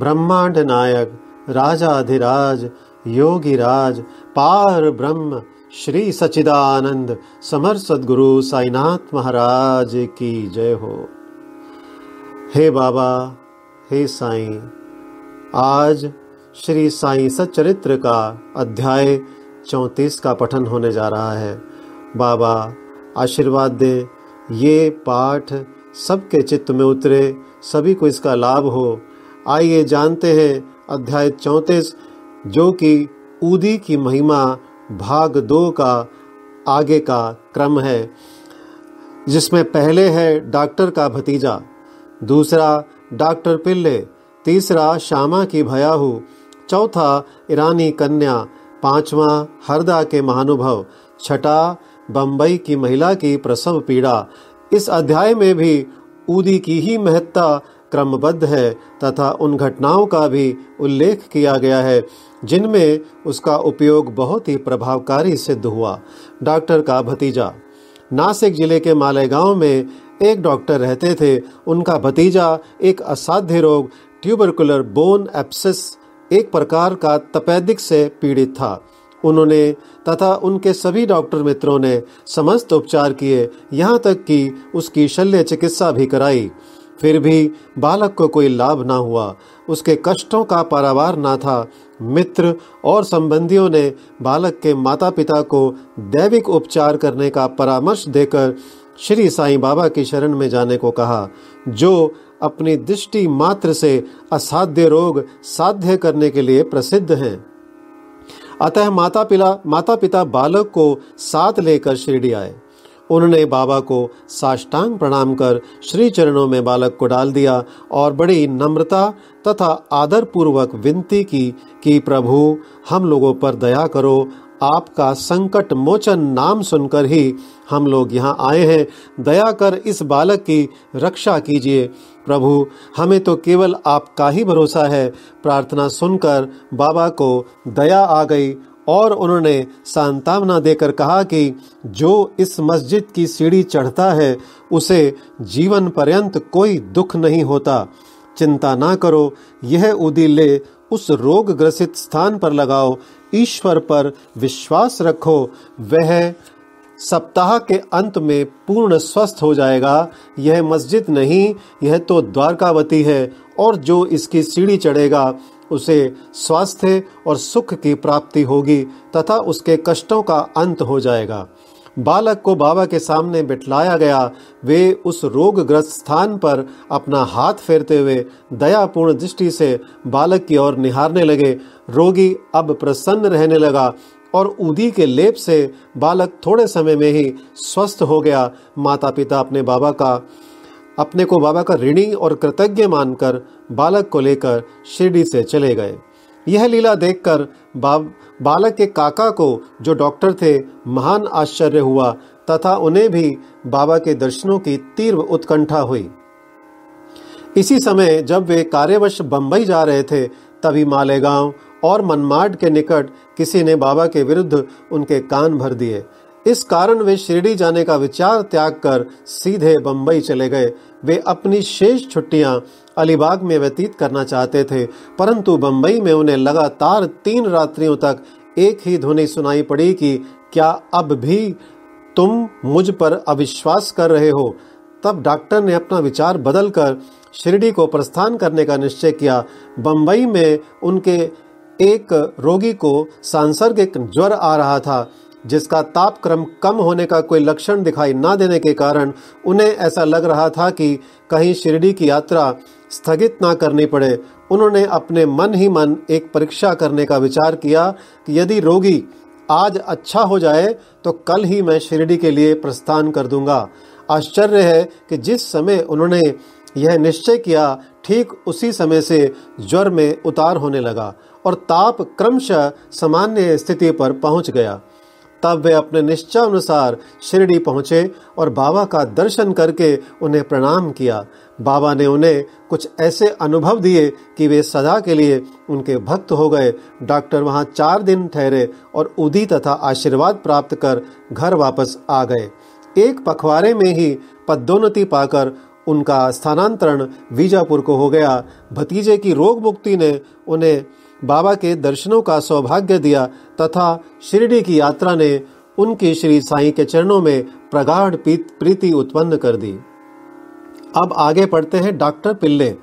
ब्रह्मांड नायक राजाधिराज योगिराज पार ब्रह्म, श्री सचिदानंद समर सदगुरु साईनाथ महाराज की जय हो। हे बाबा, हे साईं, आज श्री साईं सच्चरित्र का अध्याय चौंतीस का पठन होने जा रहा है। बाबा, आशीर्वाद दे, ये पाठ सबके चित्त में उतरे, सभी को इसका लाभ हो आइए जानते हैं अध्याय चौंतीस, जो कि ऊदी की महिमा भाग दो का आगे का क्रम है, जिसमें पहले है डॉक्टर का भतीजा, दूसरा डॉक्टर पिल्ले, तीसरा श्यामा की भयाहू, चौथा ईरानी कन्या, पांचवा हरदा के महानुभव, छठा बम्बई की महिला की प्रसव पीड़ा। इस अध्याय में भी ऊदी की ही महत्ता क्रमबद्ध है तथा उन घटनाओं का भी उल्लेख किया गया है, जिनमें उसका उपयोग बहुत ही प्रभावकारी सिद्ध हुआ। डॉक्टर का भतीजा। नासिक ज़िले के मालेगांव में एक डॉक्टर रहते थे। उनका भतीजा एक असाध्य रोग, ट्यूबरकुलर बोन एप्सिस, एक प्रकार का तपेदिक से पीड़ित था। उन्होंने तथा उनके सभी डॉक्टर मित्रों ने समस्त उपचार किए। यहाँ तक कि उसकी शल्य चिकित्सा भी कराई। फिर भी बालक को कोई लाभ ना हुआ। उसके कष्टों का पारावार ना था। मित्र और संबंधियों ने बालक के माता पिता को दैविक उपचार करने का परामर्श देकर श्री साईं बाबा की शरण में जाने को कहा, जो अपनी दृष्टि मात्र से असाध्य रोग साध्य करने के लिए प्रसिद्ध हैं। अतः माता पिता माता पिता बालक को साथ लेकर शिरडी आए। उन्होंने बाबा को साष्टांग प्रणाम कर श्री चरणों में बालक को डाल दिया और बड़ी नम्रता तथा आदर पूर्वक विनती की कि, प्रभु, हम लोगों पर दया करो। आपका संकट मोचन नाम सुनकर ही हम लोग यहाँ आए हैं। दया कर इस बालक की रक्षा कीजिए। प्रभु, हमें तो केवल आपका ही भरोसा है। प्रार्थना सुनकर बाबा को दया आ गई और उन्होंने सांतावना देकर कहा कि जो इस मस्जिद की सीढ़ी चढ़ता है, उसे जीवन पर्यंत कोई दुख नहीं होता। चिंता ना करो, यह उदिले उस रोग ग्रसित स्थान पर लगाओ, ईश्वर पर विश्वास रखो, वह सप्ताह के अंत में पूर्ण स्वस्थ हो जाएगा। यह मस्जिद नहीं, यह तो द्वारकावती है, और जो इसकी सीढ़ी चढ़ेगा उसे स्वास्थ्य और सुख की प्राप्ति होगी तथा उसके कष्टों का अंत हो जाएगा। बालक को बाबा के सामने बिठलाया गया, वे उस रोगग्रस्त स्थान पर अपना हाथ फेरते हुए दयापूर्ण दृष्टि से बालक की ओर निहारने लगे। रोगी अब प्रसन्न रहने लगा और ऊदी के लेप से बालक थोड़े समय में ही स्वस्थ हो गया। माता पिता अपने बाबा का अपने को बाबा का ऋणी और कृतज्ञ मानकर बालक को लेकर शिरडी से चले गए। यह लीला देखकर बालक के काका को, जो डॉक्टर थे, महान आश्चर्य हुआ तथा उन्हें भी बाबा के दर्शनों की तीव्र उत्कंठा हुई। इसी समय जब वे कार्यवश बंबई जा रहे थे, तभी मालेगांव और मनमाड के निकट किसी ने बाबा के विरुद्ध उनके कान भर दिए। इस कारण वे शिरडी जाने का विचार त्याग कर सीधे बंबई चले गए। वे अपनी शेष छुट्टियाँ अलीबाग में व्यतीत करना चाहते थे, परंतु बंबई में उन्हें लगातार तीन रात्रियों तक एक ही ध्वनि सुनाई पड़ी कि, क्या अब भी तुम मुझ पर अविश्वास कर रहे हो? तब डॉक्टर ने अपना विचार बदलकर शिरडी को प्रस्थान करने का निश्चय किया। बंबई में उनके एक रोगी को सांसर्गिक ज्वर आ रहा था। जिसका तापक्रम कम होने का कोई लक्षण दिखाई ना देने के कारण उन्हें ऐसा लग रहा था कि कहीं शिरडी की यात्रा स्थगित ना करनी पड़े। उन्होंने अपने मन ही मन एक परीक्षा करने का विचार किया कि यदि रोगी आज अच्छा हो जाए तो कल ही मैं शिरडी के लिए प्रस्थान कर दूँगा। आश्चर्य है कि जिस समय उन्होंने यह निश्चय किया, ठीक उसी समय से ज्वर में उतार होने लगा और ताप क्रमशः सामान्य स्थिति पर पहुँच गया। तब वे अपने निश्चय अनुसार शिरडी पहुँचे और बाबा का दर्शन करके उन्हें प्रणाम किया। बाबा ने उन्हें कुछ ऐसे अनुभव दिए कि वे सदा के लिए उनके भक्त हो गए। डॉक्टर वहाँ चार दिन ठहरे और उदी तथा आशीर्वाद प्राप्त कर घर वापस आ गए। एक पखवारे में ही पदोन्नति पाकर उनका स्थानांतरण वीजापुर को हो गया। भतीजे की रोग मुक्ति ने उन्हें बाबा के दर्शनों का सौभाग्य दिया तथा शिरडी की यात्रा ने उनकी श्री साई के चरणों में प्रगाढ़ प्रीति उत्पन्न कर दी। अब आगे पढ़ते हैं डॉक्टर पिल्ले।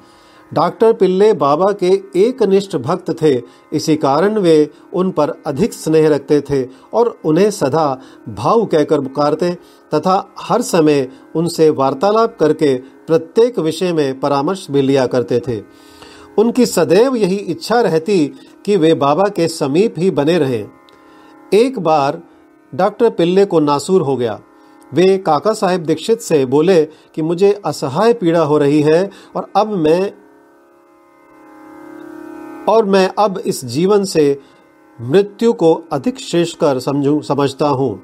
डॉक्टर पिल्ले बाबा के एक निष्ठ भक्त थे, इसी कारण वे उन पर अधिक स्नेह रखते थे और उन्हें सदा भाव कहकर पुकारते तथा हर समय उनसे वार्तालाप करके प्रत्येक विषय में परामर्श भी लिया करते थे। उनकी सदैव यही इच्छा रहती कि वे बाबा के समीप ही बने रहें। एक बार डॉक्टर पिल्ले को नासूर हो गया। वे काका साहेब दीक्षित से बोले कि मुझे असहाय पीड़ा हो रही है और अब मैं और मैं अब इस जीवन से मृत्यु को अधिक श्रेष्ठ कर समझू, समझता हूँ।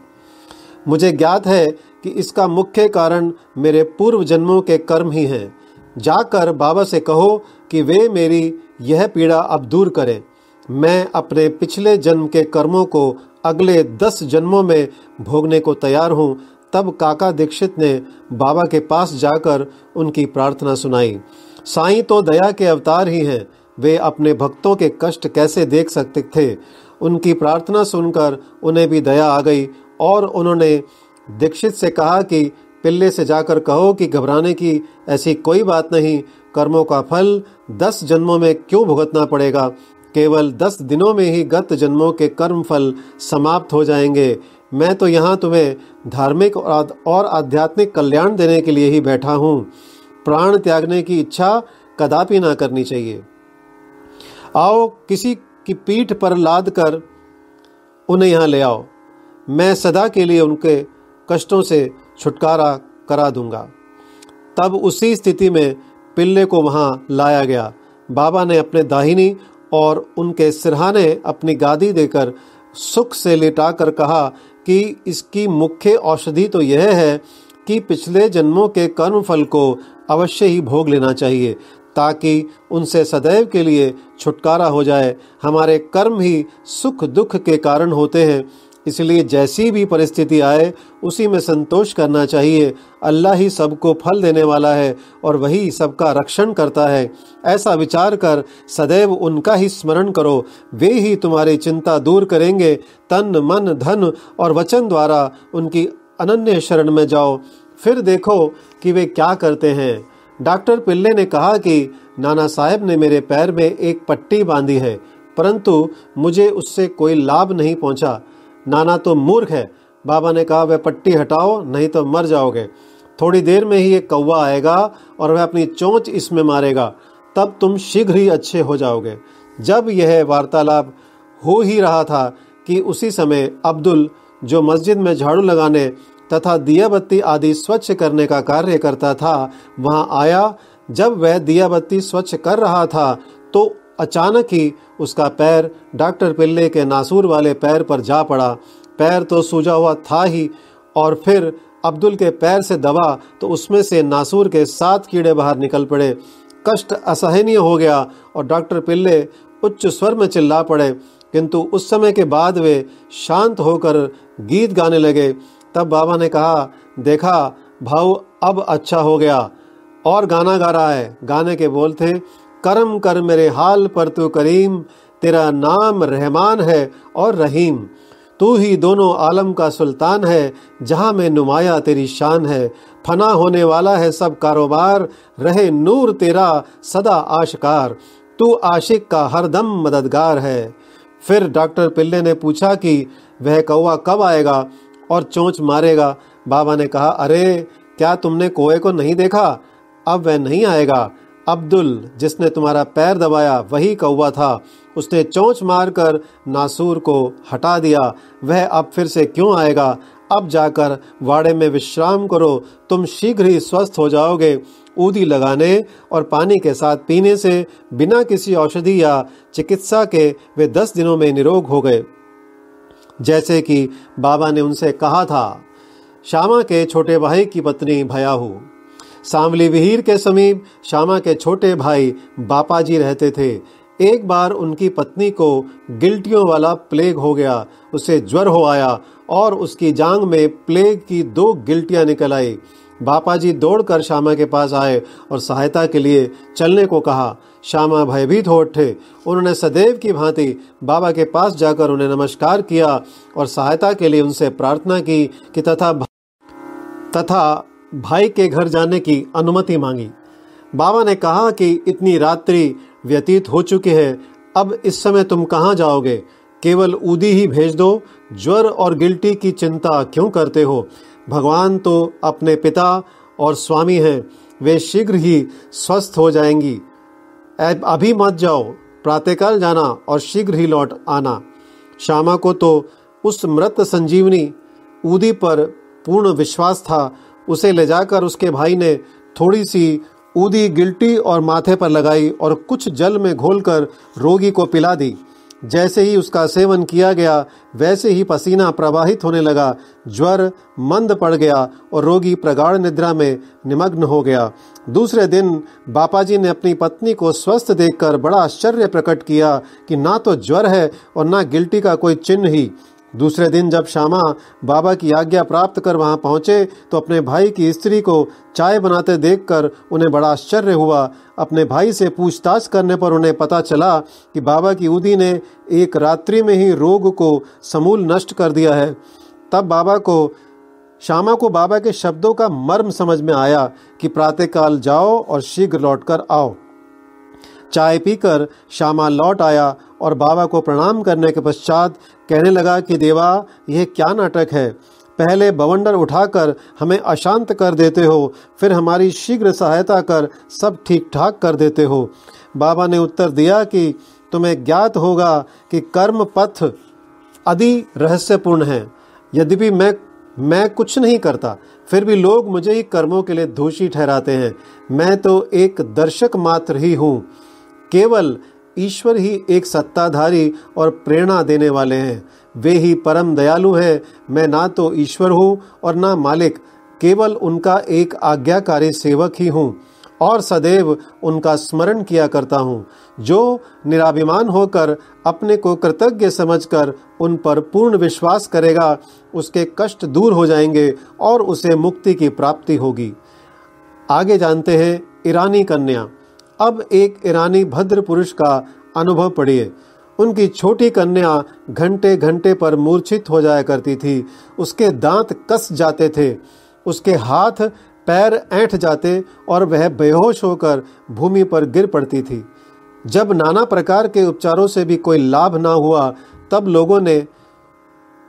मुझे ज्ञात है कि इसका मुख्य कारण मेरे पूर्व जन्मों के कर्म ही हैं। जाकर बाबा से कहो कि वे मेरी यह पीड़ा अब दूर करें। मैं अपने पिछले जन्म के कर्मों को अगले दस जन्मों में भोगने को तैयार हूँ। तब काका दीक्षित ने बाबा के पास जाकर उनकी प्रार्थना सुनाई। साईं तो दया के अवतार ही हैं। वे अपने भक्तों के कष्ट कैसे देख सकते थे? उनकी प्रार्थना सुनकर उन्हें भी दया आ गई और उन्होंने दीक्षित से कहा कि पिल्ले से जाकर कहो कि घबराने की ऐसी कोई बात नहीं कर्मों का फल दस जन्मों में क्यों भुगतना पड़ेगा? केवल दस दिनों में ही गत जन्मों के कर्म फल समाप्त हो जाएँगे। मैं तो यहाँ तुम्हें धार्मिक और आध्यात्मिक कल्याण देने के लिए ही बैठा हूँ। प्राण त्यागने की इच्छा कदापि ना करनी चाहिए। आओ किसी की पीठ पर लाद कर उन्हें यहाँ ले आओ। मैं सदा के लिए उनके कष्टों से छुटकारा करा दूँगा। तब उसी स्थिति में पिल्ले को वहाँ लाया गया। बाबा ने अपने दाहिनी और उनके सिरहाने अपनी गादी देकर सुख से लिटाकर कहा कि इसकी मुख्य औषधि तो यह है कि पिछले जन्मों के कर्म फल को अवश्य ही भोग लेना चाहिए, ताकि उनसे सदैव के लिए छुटकारा हो जाए। हमारे कर्म ही सुख दुख के कारण होते हैं। इसलिए जैसी भी परिस्थिति आए, उसी में संतोष करना चाहिए। अल्लाह ही सबको फल देने वाला है और वही सबका रक्षण करता है। ऐसा विचार कर सदैव उनका ही स्मरण करो। वे ही तुम्हारी चिंता दूर करेंगे। तन, मन, धन और वचन द्वारा उनकी अनन्य शरण में जाओ। फिर देखो कि वे क्या करते हैं। डॉक्टर पिल्ले ने कहा कि नाना साहेब ने मेरे पैर में एक पट्टी बांधी है, परंतु मुझे उससे कोई लाभ नहीं पहुँचा। नाना तो मूर्ख है। बाबा ने कहा, वह पट्टी हटाओ, नहीं तो मर जाओगे। थोड़ी देर में ही एक कौवा आएगा और वह अपनी चोंच इसमें मारेगा। तब तुम शीघ्र ही अच्छे हो जाओगे। जब यह वार्तालाप हो ही रहा था कि उसी समय अब्दुल, जो मस्जिद में झाड़ू लगाने तथा दिया बत्ती आदि स्वच्छ करने का कार्य करता था, वहाँ आया। जब वह दिया बत्ती स्वच्छ कर रहा था तो अचानक ही उसका पैर डॉक्टर पिल्ले के नासूर वाले पैर पर जा पड़ा। पैर तो सूजा हुआ था ही, और फिर अब्दुल के पैर से दबा तो उसमें से नासूर के सात कीड़े बाहर निकल पड़े। कष्ट असहनीय हो गया, और डॉक्टर पिल्ले उच्च स्वर में चिल्ला पड़े। किंतु उस समय के बाद वे शांत होकर गीत गाने लगे। तब बाबा ने कहा, देखा भाव अब अच्छा हो गया। और गाना गा रहा है। गाने के बोल थे करम कर मेरे हाल पर तू करीम, तेरा नाम रहमान है और रहीम। तू ही दोनों आलम का सुल्तान है, जहाँ में नुमाया तेरी शान है। फना होने वाला है सब कारोबार, रहे नूर तेरा सदा आशकार। तू आशिक का हरदम मददगार है। फिर डॉक्टर पिल्ले ने पूछा कि, वह कौवा कब आएगा और चोंच मारेगा? बाबा ने कहा, अरे, क्या तुमने कोए को नहीं देखा? अब वह नहीं आएगा। अब्दुल, जिसने तुम्हारा पैर दबाया, वही कौवा था। उसने चोंच मारकर नासूर को हटा दिया। वह अब फिर से क्यों आएगा? अब जाकर वाड़े में विश्राम करो। तुम शीघ्र ही स्वस्थ हो जाओगे। ऊदी लगाने और पानी के साथ पीने से बिना किसी औषधि या चिकित्सा के वे दस दिनों में निरोग हो गए। जैसे कि बाबा ने उनसे कहा था श्यामा के छोटे भाई की पत्नी भयाहू। सांवली विहीर के समीप श्यामा के छोटे भाई बापा जी रहते थे। एक बार उनकी पत्नी को गिल्टियों वाला प्लेग हो गया। उसे ज्वर हो आया और उसकी जांग में प्लेग की दो गिल्टियाँ निकल आई। बापा जी दौड़कर श्यामा के पास आए और सहायता के लिए चलने को कहा। श्यामा भयभीत हो उठे। उन्होंने सदैव की भांति बाबा के पास जाकर उन्हें नमस्कार किया और सहायता के लिए उनसे प्रार्थना की कि तथा तथा भाई के घर जाने की अनुमति मांगी। बाबा ने कहा कि इतनी रात्रि व्यतीत हो चुकी है, अब इस समय तुम कहाँ जाओगे? केवल ऊदी ही भेज दो, ज्वर और गिल्टी की चिंता क्यों करते हो? भगवान तो अपने पिता और स्वामी हैं, वे शीघ्र ही स्वस्थ हो जाएँगी। अभी मत जाओ, प्रातःकाल जाना और शीघ्र ही लौट आना। श्यामा को तो उस मृत संजीवनी ऊदी पर पूर्ण विश्वास था उसे ले जाकर उसके भाई ने थोड़ी सी ऊदी गिल्टी और माथे पर लगाई और कुछ जल में घोलकर रोगी को पिला दी। जैसे ही उसका सेवन किया गया, वैसे ही पसीना प्रवाहित होने लगा, ज्वर मंद पड़ गया और रोगी प्रगाढ़ निद्रा में निमग्न हो गया। दूसरे दिन बापा जी ने अपनी पत्नी को स्वस्थ देखकर बड़ा आश्चर्य प्रकट किया कि ना तो ज्वर है और ना गिल्टी का कोई चिन्ह ही। दूसरे दिन जब श्यामा बाबा की आज्ञा प्राप्त कर वहाँ पहुँचे तो अपने भाई की स्त्री को चाय बनाते देखकर उन्हें बड़ा आश्चर्य हुआ। अपने भाई से पूछताछ करने पर उन्हें पता चला कि बाबा की उदी ने एक रात्रि में ही रोग को समूल नष्ट कर दिया है। तब बाबा को, श्यामा को बाबा के शब्दों का मर्म समझ में आया कि प्रातःकाल जाओ और शीघ्र लौटकर आओ। चाय पीकर श्यामा लौट आया और बाबा को प्रणाम करने के पश्चात कहने लगा कि देवा, यह क्या नाटक है? पहले बवंडर उठाकर हमें अशांत कर देते हो, फिर हमारी शीघ्र सहायता कर सब ठीक ठाक कर देते हो। बाबा ने उत्तर दिया कि तुम्हें ज्ञात होगा कि कर्म पथ अति रहस्यपूर्ण है। यद्यपि मैं मैं कुछ नहीं करता, फिर भी लोग मुझे ही कर्मों के लिए दोषी ठहराते हैं। मैं तो एक दर्शक मात्र ही हूँ। केवल ईश्वर ही एक सत्ताधारी और प्रेरणा देने वाले हैं। वे ही परम दयालु हैं। मैं ना तो ईश्वर हूँ और ना मालिक। केवल उनका एक आज्ञाकारी सेवक ही हूँ और सदैव उनका स्मरण किया करता हूँ। जो निराभिमान होकर अपने को कृतज्ञ समझकर उन पर पूर्ण विश्वास करेगा, उसके कष्ट दूर हो जाएँगे और उसे मुक्ति की प्राप्ति होगी। आगे जानते हैं ईरानी कन्या। अब एक ईरानी भद्र पुरुष का अनुभव पढ़िए। उनकी छोटी कन्या घंटे घंटे पर मूर्छित हो जाया करती थी। उसके दांत कस जाते थे। उसके हाथ पैर ऐंठ जाते और वह बेहोश होकर भूमि पर गिर पड़ती थी। जब नाना प्रकार के उपचारों से भी कोई लाभ ना हुआ, तब लोगों ने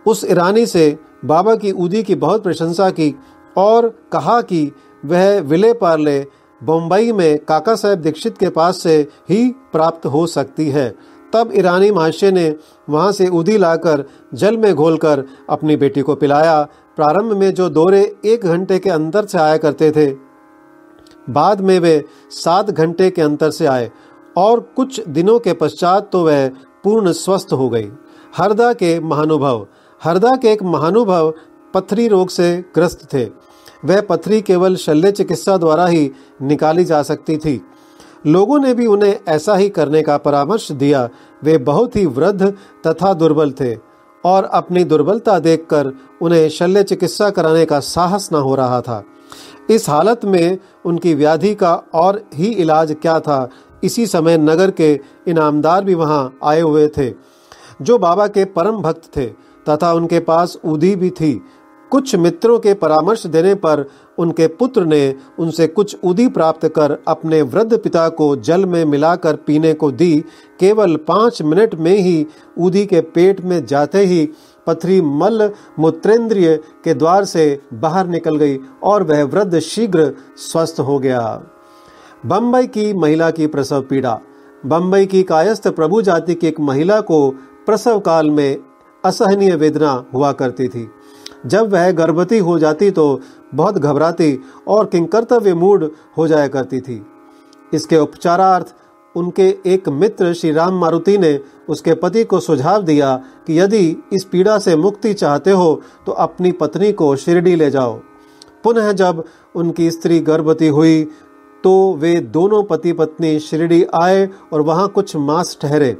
उस ईरानी से बाबा की उदी की बहुत प्रशंसा की और कहा कि वह विले पार्ले बम्बई में काका साहेब दीक्षित के पास से ही प्राप्त हो सकती है। तब ईरानी महाशय ने वहाँ से उदी लाकर जल में घोलकर अपनी बेटी को पिलाया। प्रारंभ में जो दौरे एक घंटे के अंतर से आया करते थे, बाद में वे सात घंटे के अंतर से आए और कुछ दिनों के पश्चात तो वह पूर्ण स्वस्थ हो गई। हरदा के महानुभव, हरदा के एक महानुभव पथरी रोग से ग्रस्त थे। वह पथरी केवल शल्य चिकित्सा द्वारा ही निकाली जा सकती थी। लोगों ने भी उन्हें ऐसा ही करने का परामर्श दिया। वे बहुत ही वृद्ध तथा दुर्बल थे और अपनी दुर्बलता देखकर उन्हें शल्य चिकित्सा कराने का साहस न हो रहा था। इस हालत में उनकी व्याधि का और ही इलाज क्या था, इसी समय नगर के इनामदार भी वहाँ आए हुए थे, जो बाबा के परम भक्त थे तथा उनके पास उदी भी थी। कुछ मित्रों के परामर्श देने पर उनके पुत्र ने उनसे कुछ उदी प्राप्त कर अपने वृद्ध पिता को जल में मिलाकर पीने को दी। केवल पाँच मिनट में ही उदी के पेट में जाते ही पथरी मल मूत्रेंद्रिय के द्वार से बाहर निकल गई और वह वृद्ध शीघ्र स्वस्थ हो गया। बम्बई की महिला की प्रसव पीड़ा। बम्बई की कायस्थ प्रभु जाति की एक महिला को प्रसव काल में असहनीय वेदना हुआ करती थी। जब वह गर्भवती हो जाती तो बहुत घबराती और किंकर्तव्य मूड हो जाया करती थी। इसके उपचारार्थ उनके एक मित्र श्री राम मारुति ने उसके पति को सुझाव दिया कि यदि इस पीड़ा से मुक्ति चाहते हो तो अपनी पत्नी को शिरडी ले जाओ। पुनः जब उनकी स्त्री गर्भवती हुई तो वे दोनों पति पत्नी शिरडी आए और वहाँ कुछ मास ठहरे।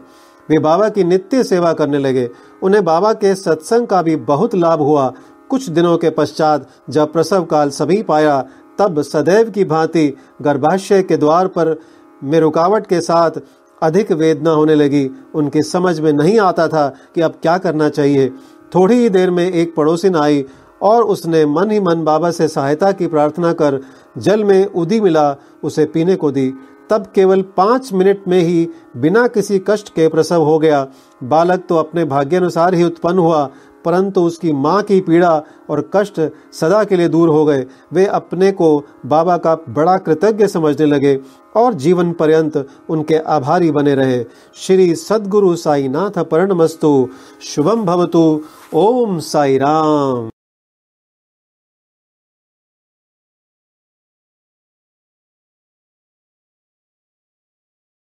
वे बाबा की नित्य सेवा करने लगे। उन्हें बाबा के सत्संग का भी बहुत लाभ हुआ। कुछ दिनों के पश्चात जब प्रसव काल सभी पाया तब सदैव की भांति गर्भाशय के द्वार पर में रुकावट के साथ अधिक वेदना होने लगी। उनकी समझ में नहीं आता था कि अब क्या करना चाहिए। थोड़ी ही देर में एक पड़ोसिन आई और उसने मन ही मन बाबा से सहायता की प्रार्थना कर जल में उदी मिला, उसे पीने को दी। तब केवल पाँच मिनट में ही बिना किसी कष्ट के प्रसव हो गया। बालक तो अपने भाग्यानुसार ही उत्पन्न हुआ, परंतु उसकी माँ की पीड़ा और कष्ट सदा के लिए दूर हो गए। वे अपने को बाबा का बड़ा कृतज्ञ समझने लगे और जीवन पर्यंत उनके आभारी बने रहे। श्री सदगुरु साई नाथ मस्तु शुभम भवतु। ओम साई राम